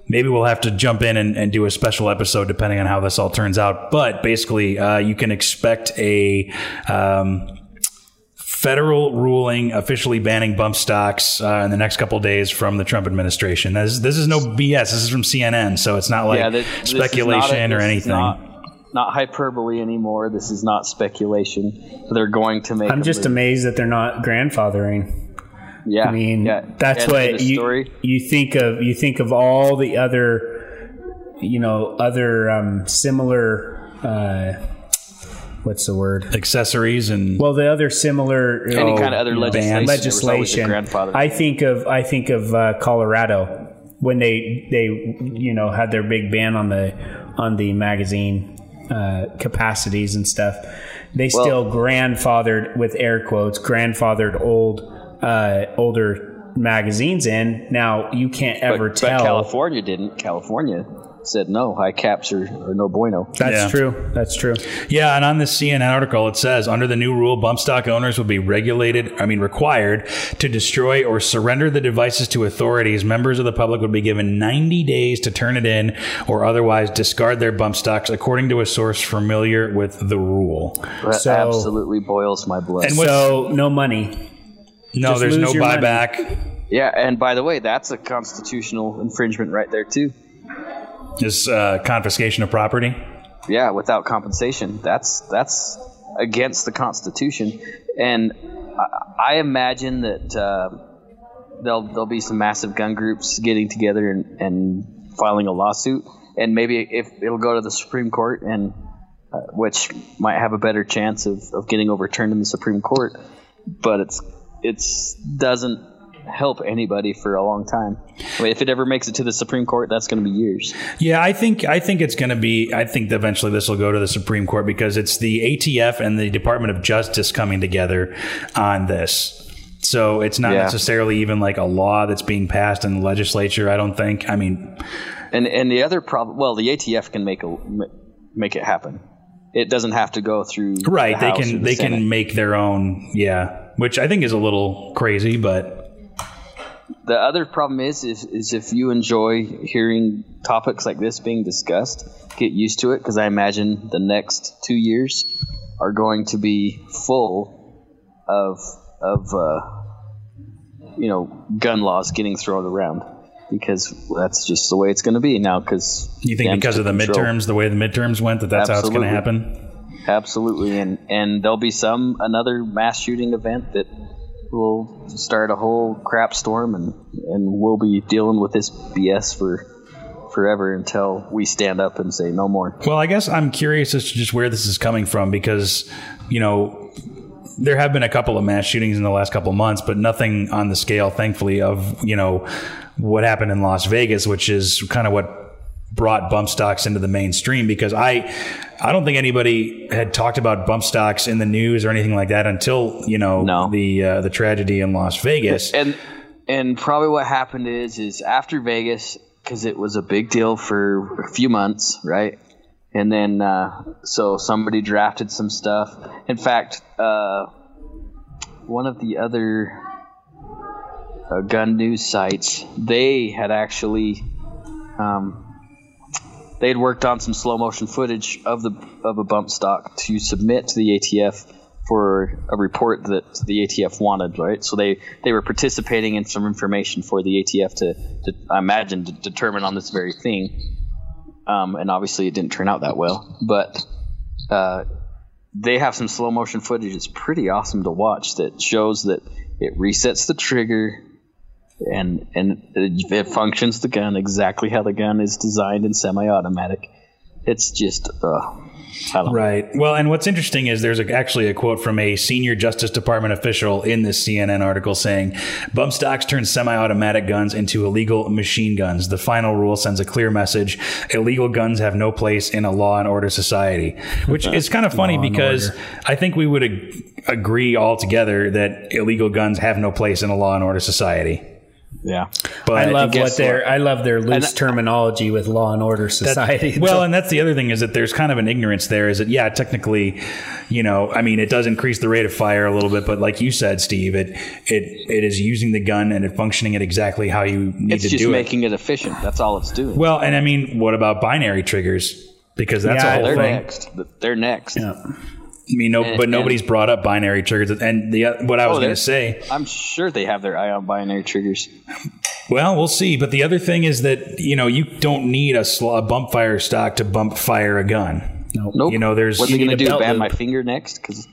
A: maybe we'll have to jump in and, and, do a special episode depending on how this all turns out. But basically, uh, you can expect a. Um, federal ruling officially banning bump stocks uh, in the next couple days from the Trump administration. This, this, is no BS. This is from CNN, so it's not like yeah, this, speculation
B: this
A: or anything.
B: Not, not, hyperbole anymore. This is not speculation. They're going to make.
C: I'm just move. amazed that they're not grandfathering.
B: Yeah,
C: I mean
B: yeah.
C: that's and what you you think of. You think of all the other, you know, other um, similar. Uh, what's the word?
A: Accessories and
C: well, the other similar
B: any oh, kind of other legislation.
C: legislation. I think of I think of uh, Colorado when they they you know had their big ban on the on the magazine uh, capacities and stuff. They well, still grandfathered with air quotes grandfathered old uh, older magazines in. Now you can't ever
B: but,
C: tell.
B: But California didn't. California said no, high caps are, are no bueno.
C: That's yeah. true. That's true.
A: Yeah, and on this CNN article, it says under the new rule, bump stock owners will be regulated, I mean, required to destroy or surrender the devices to authorities. Members of the public would be given 90 days to turn it in or otherwise discard their bump stocks, according to a source familiar with the rule.
B: That so, absolutely boils my blood.
C: And so, no money.
A: No, Just there's no buyback. Money.
B: Yeah, and by the way, that's a constitutional infringement right there, too
A: is uh, confiscation of property.
B: Yeah, without compensation. That's that's against the Constitution, and I, I imagine that uh, there'll there'll be some massive gun groups getting together and, and filing a lawsuit, and maybe if it'll go to the Supreme Court, and uh, which might have a better chance of, of getting overturned in the Supreme Court. but it's it's doesn't help anybody for a long time. I mean, if it ever makes it to the Supreme Court, that's going to be years.
A: Yeah, I think I think it's going to be. I think eventually this will go to the Supreme Court because it's the ATF and the Department of Justice coming together on this. So it's not
B: Yeah.
A: necessarily even like a law that's being passed in the legislature. I don't think. I mean,
B: And and the other problem, well, the ATF can make a make it happen. It doesn't have to go through
A: right?
B: the
A: They can
B: the
A: they
B: Senate.
A: can make their own. Yeah, which I think is a little crazy, but
B: The other problem is, is is if you enjoy hearing topics like this being discussed, get used to it because I imagine the next two years are going to be full of of uh, you know gun laws getting thrown around because that's just the way it's going to be now. Because
A: you think because of the midterms, the way the midterms went, that that's how it's going to happen.
B: Absolutely, and and there'll be some another mass shooting event that will start a whole crap storm, and and we'll be dealing with this BS for forever until we stand up and say no more.
A: Well, I guess I'm curious as to just where this is coming from because, you know, there have been a couple of mass shootings in the last couple of months, but nothing on the scale, thankfully, of, you know, what happened in Las Vegas, which is kind of what brought bump stocks into the mainstream because I I don't think anybody had talked about bump stocks in the news or anything like that until, you know,
B: No.
A: the uh, the tragedy in Las Vegas.
B: And and probably what happened is is after Vegas because it was a big deal for a few months, right? And then uh, so somebody drafted some stuff. In fact, uh, one of the other uh, gun news sites they had actually um, they had worked on some slow motion footage of the of a bump stock to submit to the ATF for a report that the ATF wanted, right? So they, they were participating in some information for the ATF to, to I imagine, to determine on this very thing. Um, and obviously, it didn't turn out that well. But uh, they have some slow motion footage. It's pretty awesome to watch that shows that it resets the trigger and and it, it functions the gun exactly how the gun is designed in semi-automatic. It's just uh, I don't know.
A: Right. Well, and what's interesting is there's a, actually a quote from a senior Justice Department official in this CNN article saying, "Bump stocks turn semi-automatic guns into illegal machine guns. The final rule sends a clear message: illegal guns have no place in a law and order society." Which is kind of funny because
C: order.
A: I think we would ag- agree all together that illegal guns have no place in a law and order society.
B: Yeah.
A: But
C: I love what their
B: what?
C: I love their loose
B: And-
C: terminology with law and order society. *laughs*
A: Well, and that's the other thing is that there's kind of an ignorance there. Is that yeah, technically, you know, I mean, it does increase the rate of fire a little bit, but like you said, Steve, it it it is using the gun and it functioning it exactly how you need
B: It's
A: to
B: just
A: do it.
B: making it efficient. That's all it's doing.
A: Well, and I mean, what about binary triggers? Because that's
C: Yeah,
A: a whole
B: They're
A: thing.
B: next. They're next.
C: Yeah.
A: I mean, no,
B: And-
A: but nobody's brought up binary triggers. And the what I oh, was
B: Oh,
A: going to say,
B: I'm sure they have their eye on binary triggers.
A: well, we'll see. But the other thing is that you know you don't need a, sl- a bump fire stock to bump fire a gun.
B: Nope.
A: You know, there's
B: What's he
C: you
B: going to do? Ban
C: loop.
B: my finger next? Because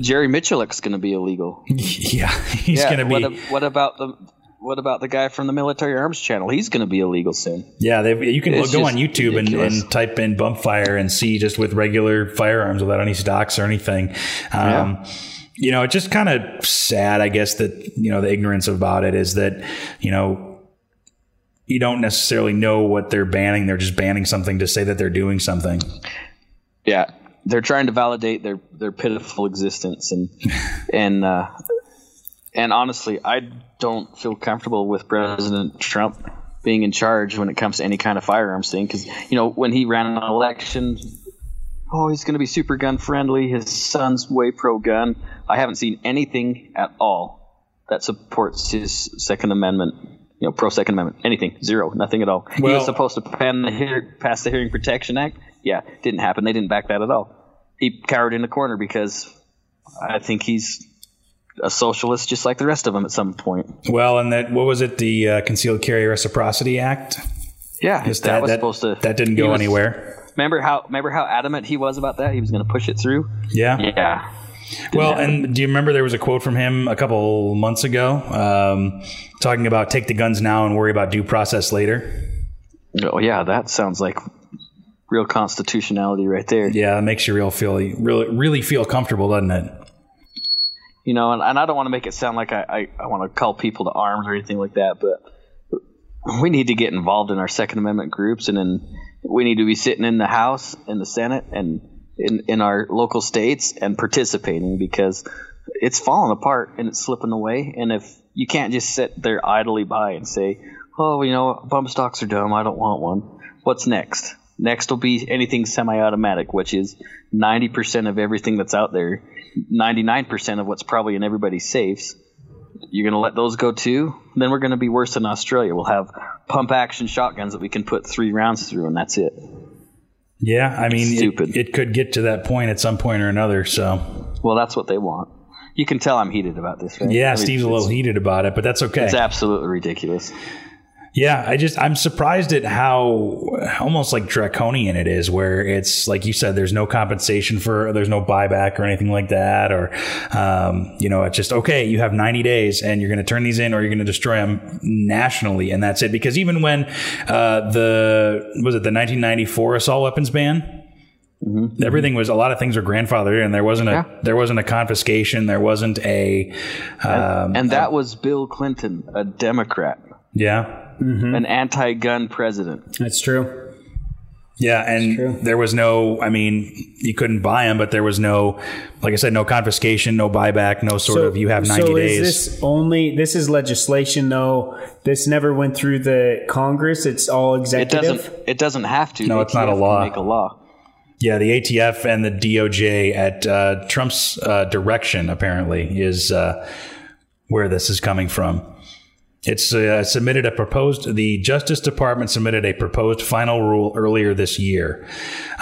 B: Jerry Miculek's going to be illegal. *laughs*
A: yeah, he's
B: yeah.
A: going to be.
B: What, what about the what about the guy from the Military Arms Channel? He's going to be illegal soon.
A: Yeah, they, you can
B: It's
A: go on YouTube and, and type in bump fire and see just with regular firearms without any stocks or anything. Um, You know, it's just kind of sad, I guess, that, you know, the ignorance about it is that, you know, you don't necessarily know what they're banning. They're just banning something to say that they're doing something.
B: Yeah, they're trying to validate their their pitiful existence, and *laughs* and uh, and honestly, I don't feel comfortable with President Trump being in charge when it comes to any kind of firearms thing. Because you know, when he ran an election, oh, he's going to be super gun friendly. His son's way pro gun. I haven't seen anything at all that supports his Second Amendment. You know, pro Second Amendment. Anything. Zero. Nothing at all. he
A: Well-
B: was supposed to the hear, pass the Hearing Protection Act. Yeah, didn't happen. They didn't back that at all. He cowered in the corner because I think he's a socialist just like the rest of them at some point.
A: Well, and that, what was it? The uh, Concealed Carry Reciprocity Act?
B: Yeah,
A: Is
B: that, was supposed to.
A: That didn't go
B: was-
A: anywhere.
B: Remember how remember how adamant he was about that? He was going to push it through.
A: Yeah.
B: Yeah.
A: Well, and do you remember there was a quote from him a couple months ago um, talking about take the guns now and worry about due process later?
B: Oh yeah, that sounds like real constitutionality right there.
A: Yeah, it makes you real feel really really feel comfortable, doesn't it?
B: You know, and, and I don't want to make it sound like I, I, I want to call people to arms or anything like that, but we need to get involved in our Second Amendment groups, and then we need to be sitting in the House, in the Senate, and in, in our local states and participating because it's falling apart and it's slipping away. And if you can't just sit there idly by and say, "Oh, you know, bump stocks are dumb. I don't want one." What's next? Next will be anything semi-automatic, which is 90% of everything that's out there, 99% of what's probably in everybody's safes. You're going to let those go too? Then we're going to be worse than Australia. We'll have pump action shotguns that we can put three rounds through, and that's it.
A: Yeah, I mean,
B: Stupid.
A: It, it could get to that point at some point or another. So,
B: Well, that's what they want. You can tell I'm heated about this, right?
A: yeah,
B: I mean,
A: Steve's a little heated about it, but that's okay.
B: It's absolutely ridiculous.
A: Yeah, I just I'm surprised at how almost like draconian it is. Where it's like you said, there's no compensation for, there's no buyback or anything like that, or um, you know, it's just okay. You have 90 days, and you're going to turn these in, or you're going to destroy them nationally, and that's it. Because even when uh, the was it the 1994 assault weapons ban. Everything was a lot of things were grandfathered in. There wasn't a
B: Mm-hmm. Yeah.
A: there wasn't a confiscation. There wasn't a um,
B: and that was Bill Clinton, a Democrat,
A: yeah
B: an anti-gun president.
C: That's true.
A: Yeah, and there was no. I mean, you couldn't buy them, but there was no, like I said, no confiscation, no buyback, no sort of. You have ninety
C: so
A: days.
C: is this only? This is legislation, though. This never went through the Congress. It's all
B: It
C: executive.
B: doesn't. It doesn't have to.
A: No, it's not a law.
B: Make a law.
A: yeah, the ATF and the DOJ at uh, Trump's uh, direction apparently is uh, where this is coming from. It's uh, submitted a proposed. The Justice Department submitted a proposed final rule earlier this year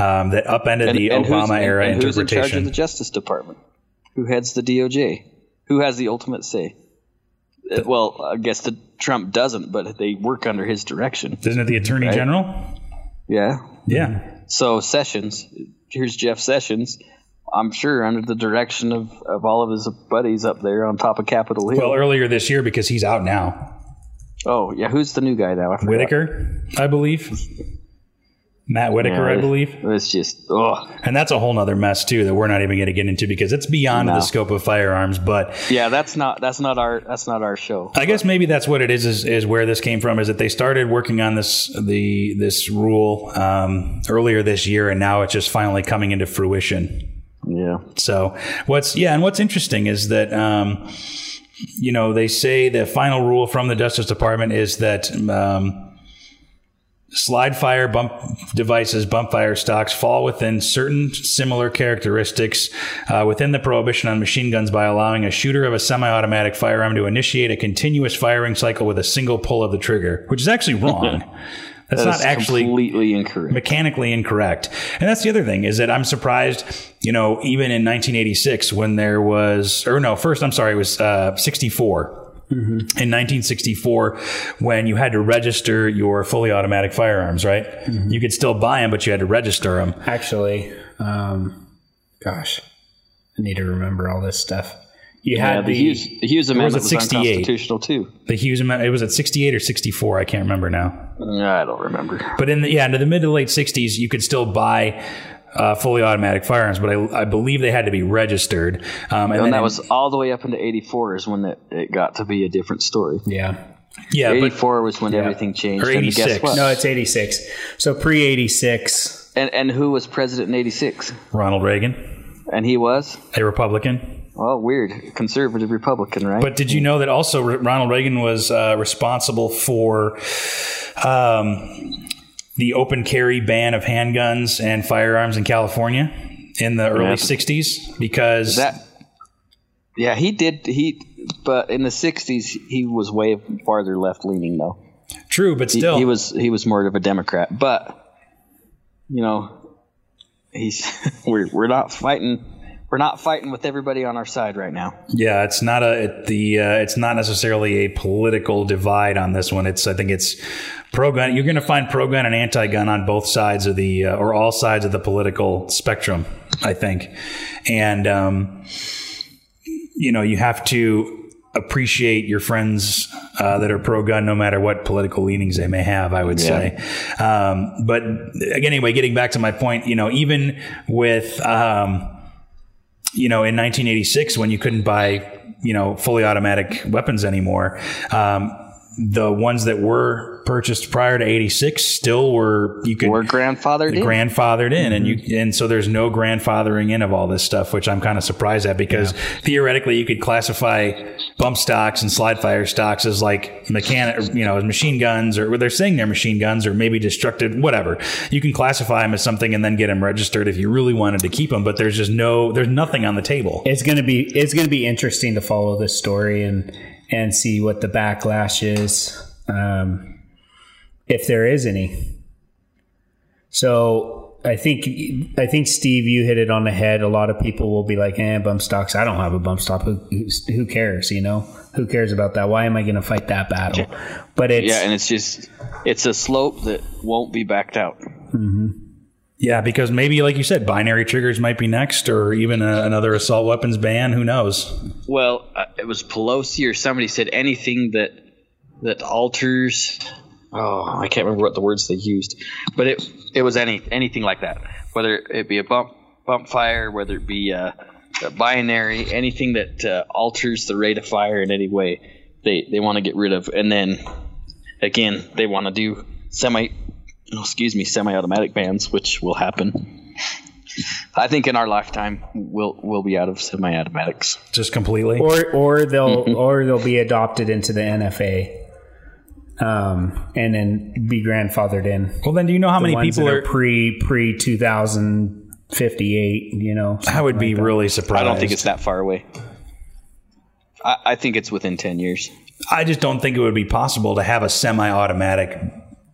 A: um, that upended the
B: who's-
A: Obama era
B: and who's in charge of the Justice Department? Who heads the DOJ? Who has the ultimate say? Uh, well, I guess the Trump doesn't, but they work under his direction.
A: Isn't it the Attorney General?
B: Yeah.
A: Yeah.
B: So Sessions, here's Jeff Sessions. I'm sure under the direction of, of all of his buddies up there on top of Capitol Hill.
A: Well, earlier this year because he's out now.
B: Oh yeah, who's the new guy now? I forgot.
A: Whitaker, I believe. Matt Whitaker,
B: Yeah,
A: I believe.
B: It's just oh
A: And that's a whole nother mess too that we're not even going to get into because it's beyond
B: No.
A: the scope of firearms. But
B: yeah, that's not that's not our that's not our show.
A: I guess maybe that's what it is, is. Is where this came from? Is that they started working on this the this rule um, earlier this year, and now it's just finally coming into fruition.
B: Yeah.
A: So what's yeah, and what's interesting is that um, you know they say the final rule from the Justice Department is that um, slide fire bump devices, bump fire stocks fall within certain similar characteristics uh, within the prohibition on machine guns by allowing a shooter of a semi-automatic firearm to initiate a continuous firing cycle with a single pull of the trigger, which is actually wrong. *laughs* That's
B: That
A: not actually
B: completely incorrect.
A: mechanically incorrect. And that's the other thing is that I'm surprised, you know, even in 1986 when there was, or no, first, I'm sorry, it was uh, 64. In 1964, when you had to register your fully automatic firearms, right? You could still buy them, but you had to register them.
C: Actually, um, gosh, I need to remember all this stuff. You
B: Yeah,
C: had
B: the,
C: the,
B: Hughes, the Hughes Amendment
A: at
B: was,
A: 68.
B: unconstitutional too.
A: The Hughes Amendment, it was at 68 or 64, I can't remember now.
B: I don't remember.
A: But in the, yeah, into the mid to late 60s, you could still buy uh, fully automatic firearms, but I, I believe they had to be registered. Um, and,
B: And that
A: in-
B: was all the way up into '84 is when it, it got to be a different story.
C: yeah.
A: yeah, but
B: '84 was when everything changed.
A: Or 86.
C: No, it's 86. So pre 86.
B: And and who was president in '86?
A: Ronald Reagan,
B: And he was
A: a Republican.
B: Well, weird, conservative Republican, right?
A: But did you know that also Ronald Reagan was uh, responsible for um, the open carry ban of handguns and firearms in California in the early
B: Yeah.
A: 60s? Because
B: that yeah, he did. He but in the '60s he was way farther left leaning though.
A: true, but
B: He,
A: still,
B: he was he was more of a Democrat, but you know, he's *laughs* we're we're not fighting. We're not fighting with everybody on our side right now.
A: yeah, it's not a it, the uh, it's not necessarily a political divide on this one. It's I think it's pro gun. You're going to find pro gun and anti gun on both sides of the uh, or all sides of the political spectrum. I think, and um, you know you have to appreciate your friends uh, that are pro gun, no matter what political leanings they may have. I would say, um, but again, anyway, getting back to my point, you know, even with um, you know, in 1986 when you couldn't buy, you know, fully automatic weapons anymore. Um, the ones that were purchased prior to 86 still were you could
B: We're grandfathered in.
A: grandfathered in. And you mm-hmm. and so there's no grandfathering in of all this stuff which i'm kind of surprised at because theoretically you could classify bump stocks and slide fire stocks as like mechanic you know as machine guns or they're saying they're machine guns or maybe destructive whatever. You can classify them as something and then get them registered if you really wanted to keep them but there's just no there's nothing on the table.
C: It's gonna be it's gonna be interesting to follow this story and and see what the backlash is, um, if there is any. So I think I think Steve, you hit it on the head. A lot of people will be like, "Eh, bump stocks. I don't have a bump stock. Who, who cares? You know, who cares about that? Why am I going to fight that battle?" But it's
B: Yeah, and it's just it's a slope that won't be backed out.
A: Yeah because maybe like you said binary triggers might be next or even a, another assault weapons ban who knows
B: Well, uh, it was Pelosi or somebody said anything that that alters. Oh, I can't remember what the words they used, but it it was any anything like that. Whether it be a bump bump fire, whether it be a, a binary, anything that uh, alters the rate of fire in any way, they they want to get rid of. And then again, they want to do semi, oh, excuse me, semi-automatic bans, which will happen. I think in our lifetime we'll we'll be out of semi-automatics.
A: just completely
C: or or they'll or they'll be adopted into the NFA, um, and then be grandfathered in.
A: well then do you know how
C: The
A: many people are,
C: are pre pre two thousand fifty eight. You know,
A: i would be
C: like
A: really surprised
B: I don't think it's that far away. I, I think it's within ten years.
A: I just don't think it would be possible to have a semi-automatic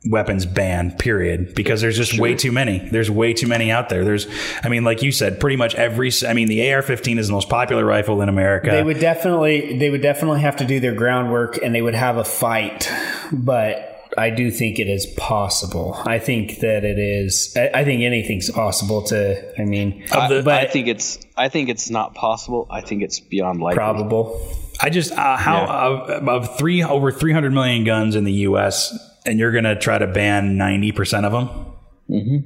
A: weapons ban period because there's just way too many there's way too many out there there's i mean like you said pretty much every i mean the ar-15 is the most popular rifle in america
C: They would definitely they would definitely have to do their groundwork and they would have a fight, but. I do think it is possible. I think that it is. I, I think anything's possible to. I mean,
B: I,
A: the-
C: but
B: I think it's. I think it's not possible. I think it's beyond likely.
C: probable.
A: i just uh, how of, of three over 300 million guns in the us and you're gonna try to ban 90% of them mm-hmm.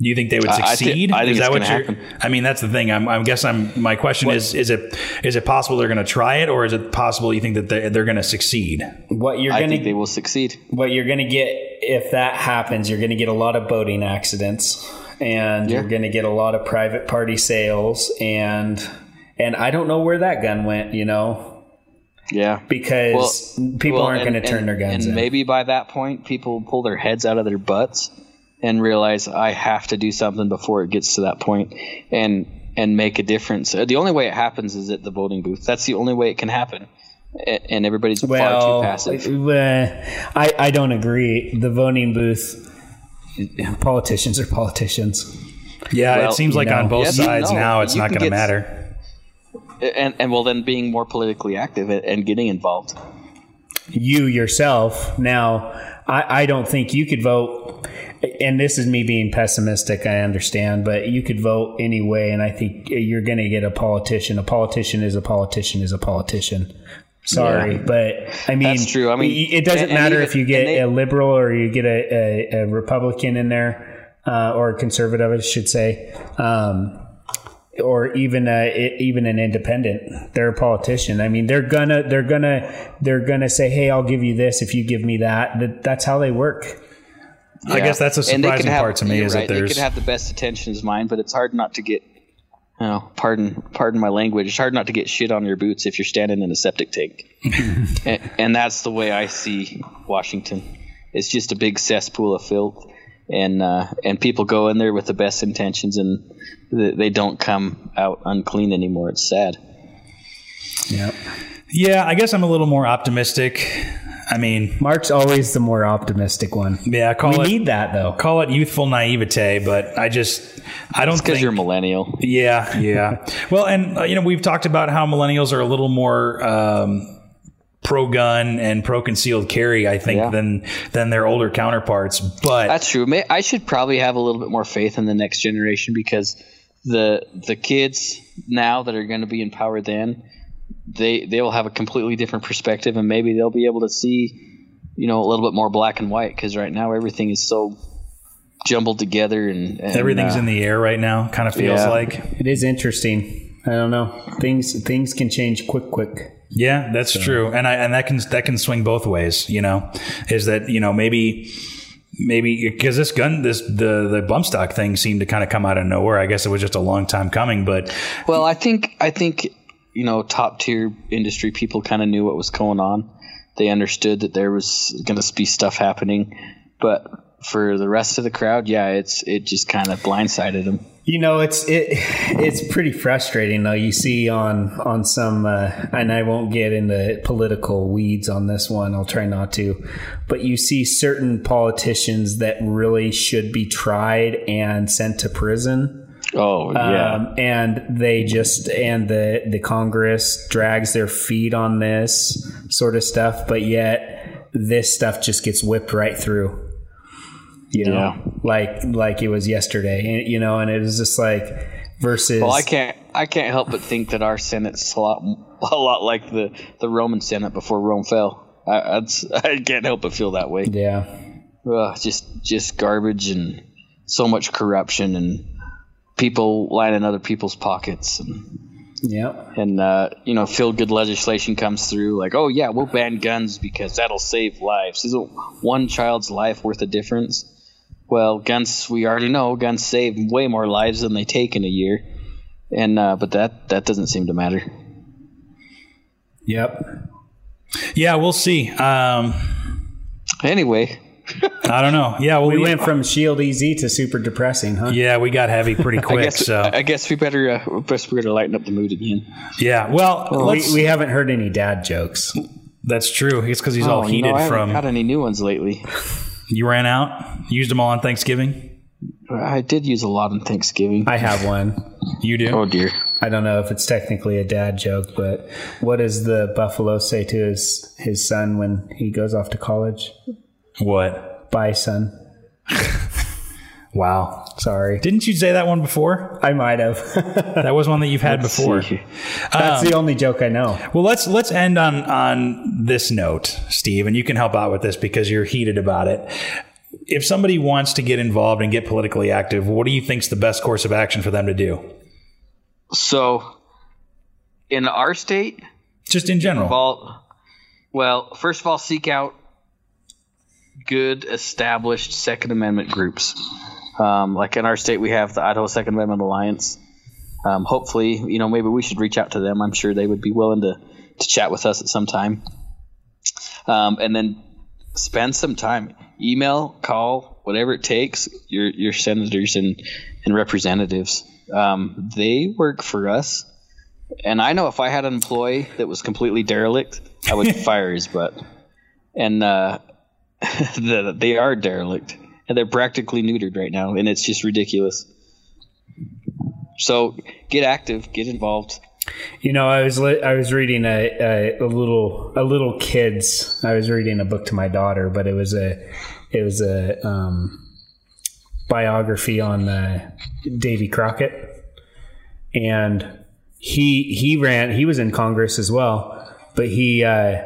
A: do you think they would
B: I- I thi-
A: succeed
B: I think
A: is that what you're
B: happen.
A: i mean that's the thing i'm i guess i'm my question is is it is it possible they're gonna try it or is it possible you think that they're, they're gonna succeed
C: What you're gonna
B: think they will succeed.
C: what you're going to get if that happens you're going to get a lot of boating accidents and
B: Yeah.
C: you're going to get a lot of private party sales and and I don't know where that gun went you know
B: Yeah.
C: because people
B: well,
C: aren't going to turn
B: and-
C: their guns
B: And
C: in
B: maybe by that point, people pull their heads out of their butts and realize I have to do something before it gets to that point, and and make a difference. The only way it happens is at the voting booth. That's the only way it can happen, and everybody's far too passive.
C: I I don't agree the voting booth politicians are politicians
A: yeah
B: Well,
A: it seems like
C: know.
A: on both
B: Yes,
A: sides
B: know.
A: now it's
B: You
A: not gonna
B: get-
A: matter
B: and and well, then being more politically active and, and getting involved.
C: you yourself now I, I don't think you could vote and this is me being pessimistic i understand but you could vote anyway and i think you're going to get a politician a politician is a politician is a politician sorry
B: Yeah.
C: but i mean
B: That's true. I mean,
C: it doesn't
B: and- and
C: matter
B: even-
C: if you get
B: they-
C: a liberal or you get a, a, a republican in there uh, or a conservative i should say um, or even a, even an independent they're a politician i mean they're gonna they're gonna they're gonna say hey i'll give you this if you give me that That- that's how they work
A: i guess that's a
B: And they
A: surprising
B: have-
A: part to me
B: you're
A: is
B: right,
A: that
B: they
A: there's
B: could have the best intentions in mind, but it's hard not to get. You know, pardon, pardon my language. It's hard not to get shit on your boots if you're standing in a septic tank, *laughs* and, and that's the way I see Washington. It's just a big cesspool of filth, and uh, and people go in there with the best intentions, and th- they don't come out unclean anymore. It's sad.
C: yeah
A: yeah i guess i'm a little more optimistic i mean
C: mark's always the more optimistic one
A: yeah call
C: we
A: it
C: need that though
A: call it youthful naivete but i just i don't
B: Because you're a millennial.
A: Yeah, yeah. *laughs* well, and uh, you know, we've talked about how millennials are a little more um, pro-gun and pro-concealed carry, I think,
B: Yeah.
A: than than their older counterparts. But
B: That's true. May- I should probably have a little bit more faith in the next generation because the the kids now that are going to be in power then they they will have a completely different perspective and maybe they'll be able to see you know a little bit more black and white because right now everything is so jumbled together and, and
A: Everything's
B: uh,
A: in the air right now. Kind of feels
B: Yeah.
A: like.
C: It is interesting. I don't know. Things things can change quick, quick.
A: Yeah, that's true, and I and that can that can swing both ways. You know, is that you know maybe maybe because this gun this the the bump stock thing seemed to kind of come out of nowhere. I guess it was just a long time coming, but
B: Well, I think I think you know top tier industry people kind of knew what was going on. They understood that there was going to be stuff happening, but for the rest of the crowd, yeah, it's it just kind of blindsided them.
C: You know, it's it it's pretty frustrating though. You see on on some, uh, and I won't get into political weeds on this one. I'll try not to, but you see certain politicians that really should be tried and sent to prison.
B: Oh yeah,
C: Um, and they just and the the Congress drags their feet on this sort of stuff, but yet this stuff just gets whipped right through. You know,
B: Yeah.
C: like like it was yesterday, and, you know, and it was just like versus.
B: well, I can't I can't help but think that our Senate's a lot a lot like the the Roman Senate before Rome fell. I, that's, *laughs* I can't help but feel that way.
C: Yeah,
B: Ugh, just just garbage and so much corruption and people lining other people's pockets and
C: yeah,
B: and uh, you know feel good legislation comes through like oh yeah we'll ban guns because that'll save lives isn't one child's life worth a difference well guns we already know guns save way more lives than they take in a year and uh, but that that doesn't seem to matter
C: yep.
A: yeah, we'll see. Um,
B: anyway *laughs*
A: I don't know. Yeah, well,
C: We went from Shield EZ to super depressing, huh?
A: yeah, we got heavy pretty *laughs*
B: I
A: quick.
B: guess
A: so
B: I guess we better uh, best we better lighten up the mood again
A: yeah, well, let's,
C: We, we haven't heard any dad jokes.
A: that's true. It's because he's all
B: Oh, you
A: heated
B: know, I haven't
A: from
B: had any new ones lately *laughs*
A: you ran out, used them all on Thanksgiving.
B: I did use a lot on Thanksgiving
C: I have one.
A: You do.
B: oh dear
C: I don't know if it's technically a dad joke, but what does the buffalo say to his his son when he goes off to college?
A: What?
C: Bye, son. *laughs*
A: Wow.
C: Sorry,
A: Didn't you say that one before?
C: I might have. *laughs*
A: That was one that you've had before.
B: See.
C: That's the um, only joke I know.
A: Well, let's let's end on on this note, Steve, and you can help out with this because you're heated about it. If somebody wants to get involved and get politically active, what do you think's the best course of action for them to do?
B: so in our state
A: Just in general.
B: Well, well, first of all, seek out good established Second Amendment groups. Um, like in our state, we have the Idaho Second Amendment Alliance. Um, hopefully, you know, maybe we should reach out to them. I'm sure they would be willing to, to chat with us at some time. Um, and then spend some time, email, call, whatever it takes. Your your senators and and representatives, um, they work for us. And I know if I had an employee that was completely derelict, I would *laughs* fire his butt. And uh, *laughs* the, they are derelict, and they're practically neutered right now, and it's just ridiculous. So get active, get involved.
C: You know, I was li- I was reading a, a, a little a little kids. I was reading a book to my daughter, but it was a it was a um, biography on uh, Davy Crockett, and he he ran. He was in Congress as well, but he uh,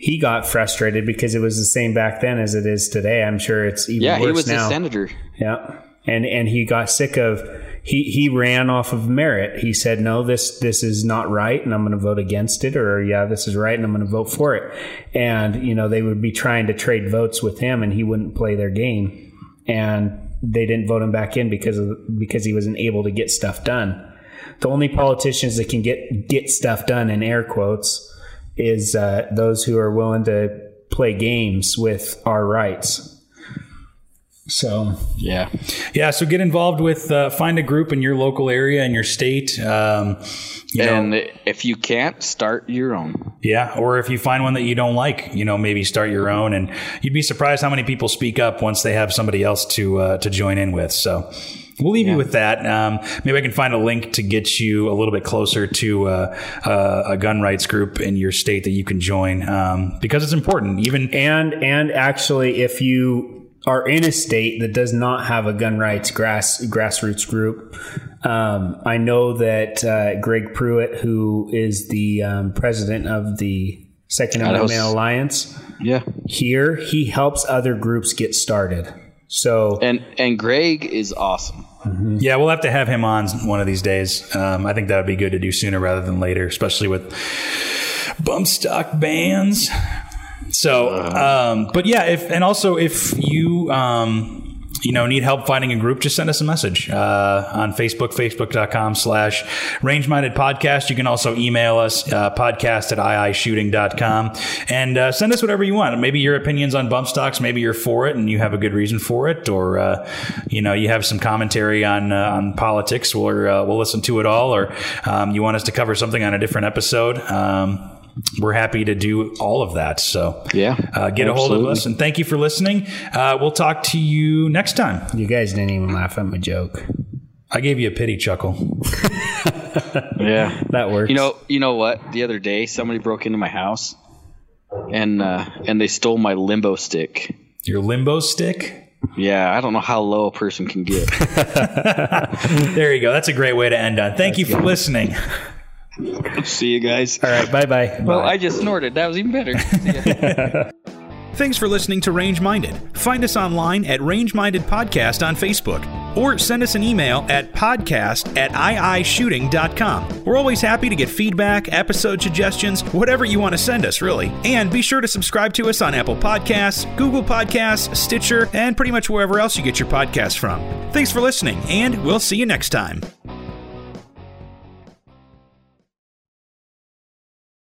C: he got frustrated because it was the same back then as it is today. I'm sure it's even worse now.
B: Yeah,
C: worse
B: he was
C: now.
B: a senator.
C: Yeah. And and he got sick of he he ran off of merit. He said, "No, this this is not right and I'm going to vote against it or yeah, this is right and I'm going to vote for it." And you know, they would be trying to trade votes with him and he wouldn't play their game. And they didn't vote him back in because of because he wasn't able to get stuff done. The only politicians that can get get stuff done in air quotes is uh, those who are willing to play games with our rights. So
B: Yeah.
A: Yeah, so get involved with uh, find a group in your local area in your state. Um, you know,
B: And if you can't, start your own.
A: Yeah, or if you find one that you don't like, you know, maybe start your own, and you'd be surprised how many people speak up once they have somebody else to uh, to join in with. So we'll leave you with that. Um, maybe I can find a link to get you a little bit closer to uh, uh, a gun rights group in your state that you can join um, because it's important. Even
C: and and actually if you are in a state that does not have a gun rights grass grassroots group um, i know that uh, greg pruett who is the um, president of the second amendment alliance
B: Yeah.
C: here he helps other groups get started So
B: And and Greg is awesome.
A: Yeah, we'll have to have him on one of these days. Um, I think that would be good to do sooner rather than later, especially with bump stock bands. So, um, but yeah, if and also if you um, you know need help finding a group, just send us a message uh, on Facebook, facebook.com slash range minded podcast. You can also email us uh, podcast at iishooting.com and uh, send us whatever you want. Maybe your opinions on bump stocks, maybe you're for it and you have a good reason for it, or uh, you know you have some commentary on uh, on politics, or uh, we'll listen to it all, or um, you want us to cover something on a different episode. Um, we're happy to do all of that. So
B: Yeah,
A: uh, get a hold of us and thank you for listening. Uh, we'll talk to you next time.
C: you guys didn't even laugh at my joke.
A: I gave you a pity chuckle. *laughs*
B: Yeah.
C: That works.
B: You know, you know what? The other day, somebody broke into my house, and uh, and they stole my limbo stick.
A: Your limbo stick.
B: Yeah, I don't know how low a person can get. *laughs*
A: There you go. That's a great way to end on. Thank you for listening.
B: See you guys.
C: All right. Bye bye.
B: Well, I just snorted. That was even better. *laughs*
A: Thanks for listening to Range Minded. Find us online at Range Minded Podcast on Facebook or send us an email at podcast at iishooting.com. We're always happy to get feedback, episode suggestions, whatever you want to send us, really. And be sure to subscribe to us on Apple Podcasts, Google Podcasts, Stitcher, and pretty much wherever else you get your podcasts from. Thanks for listening, and we'll see you next time.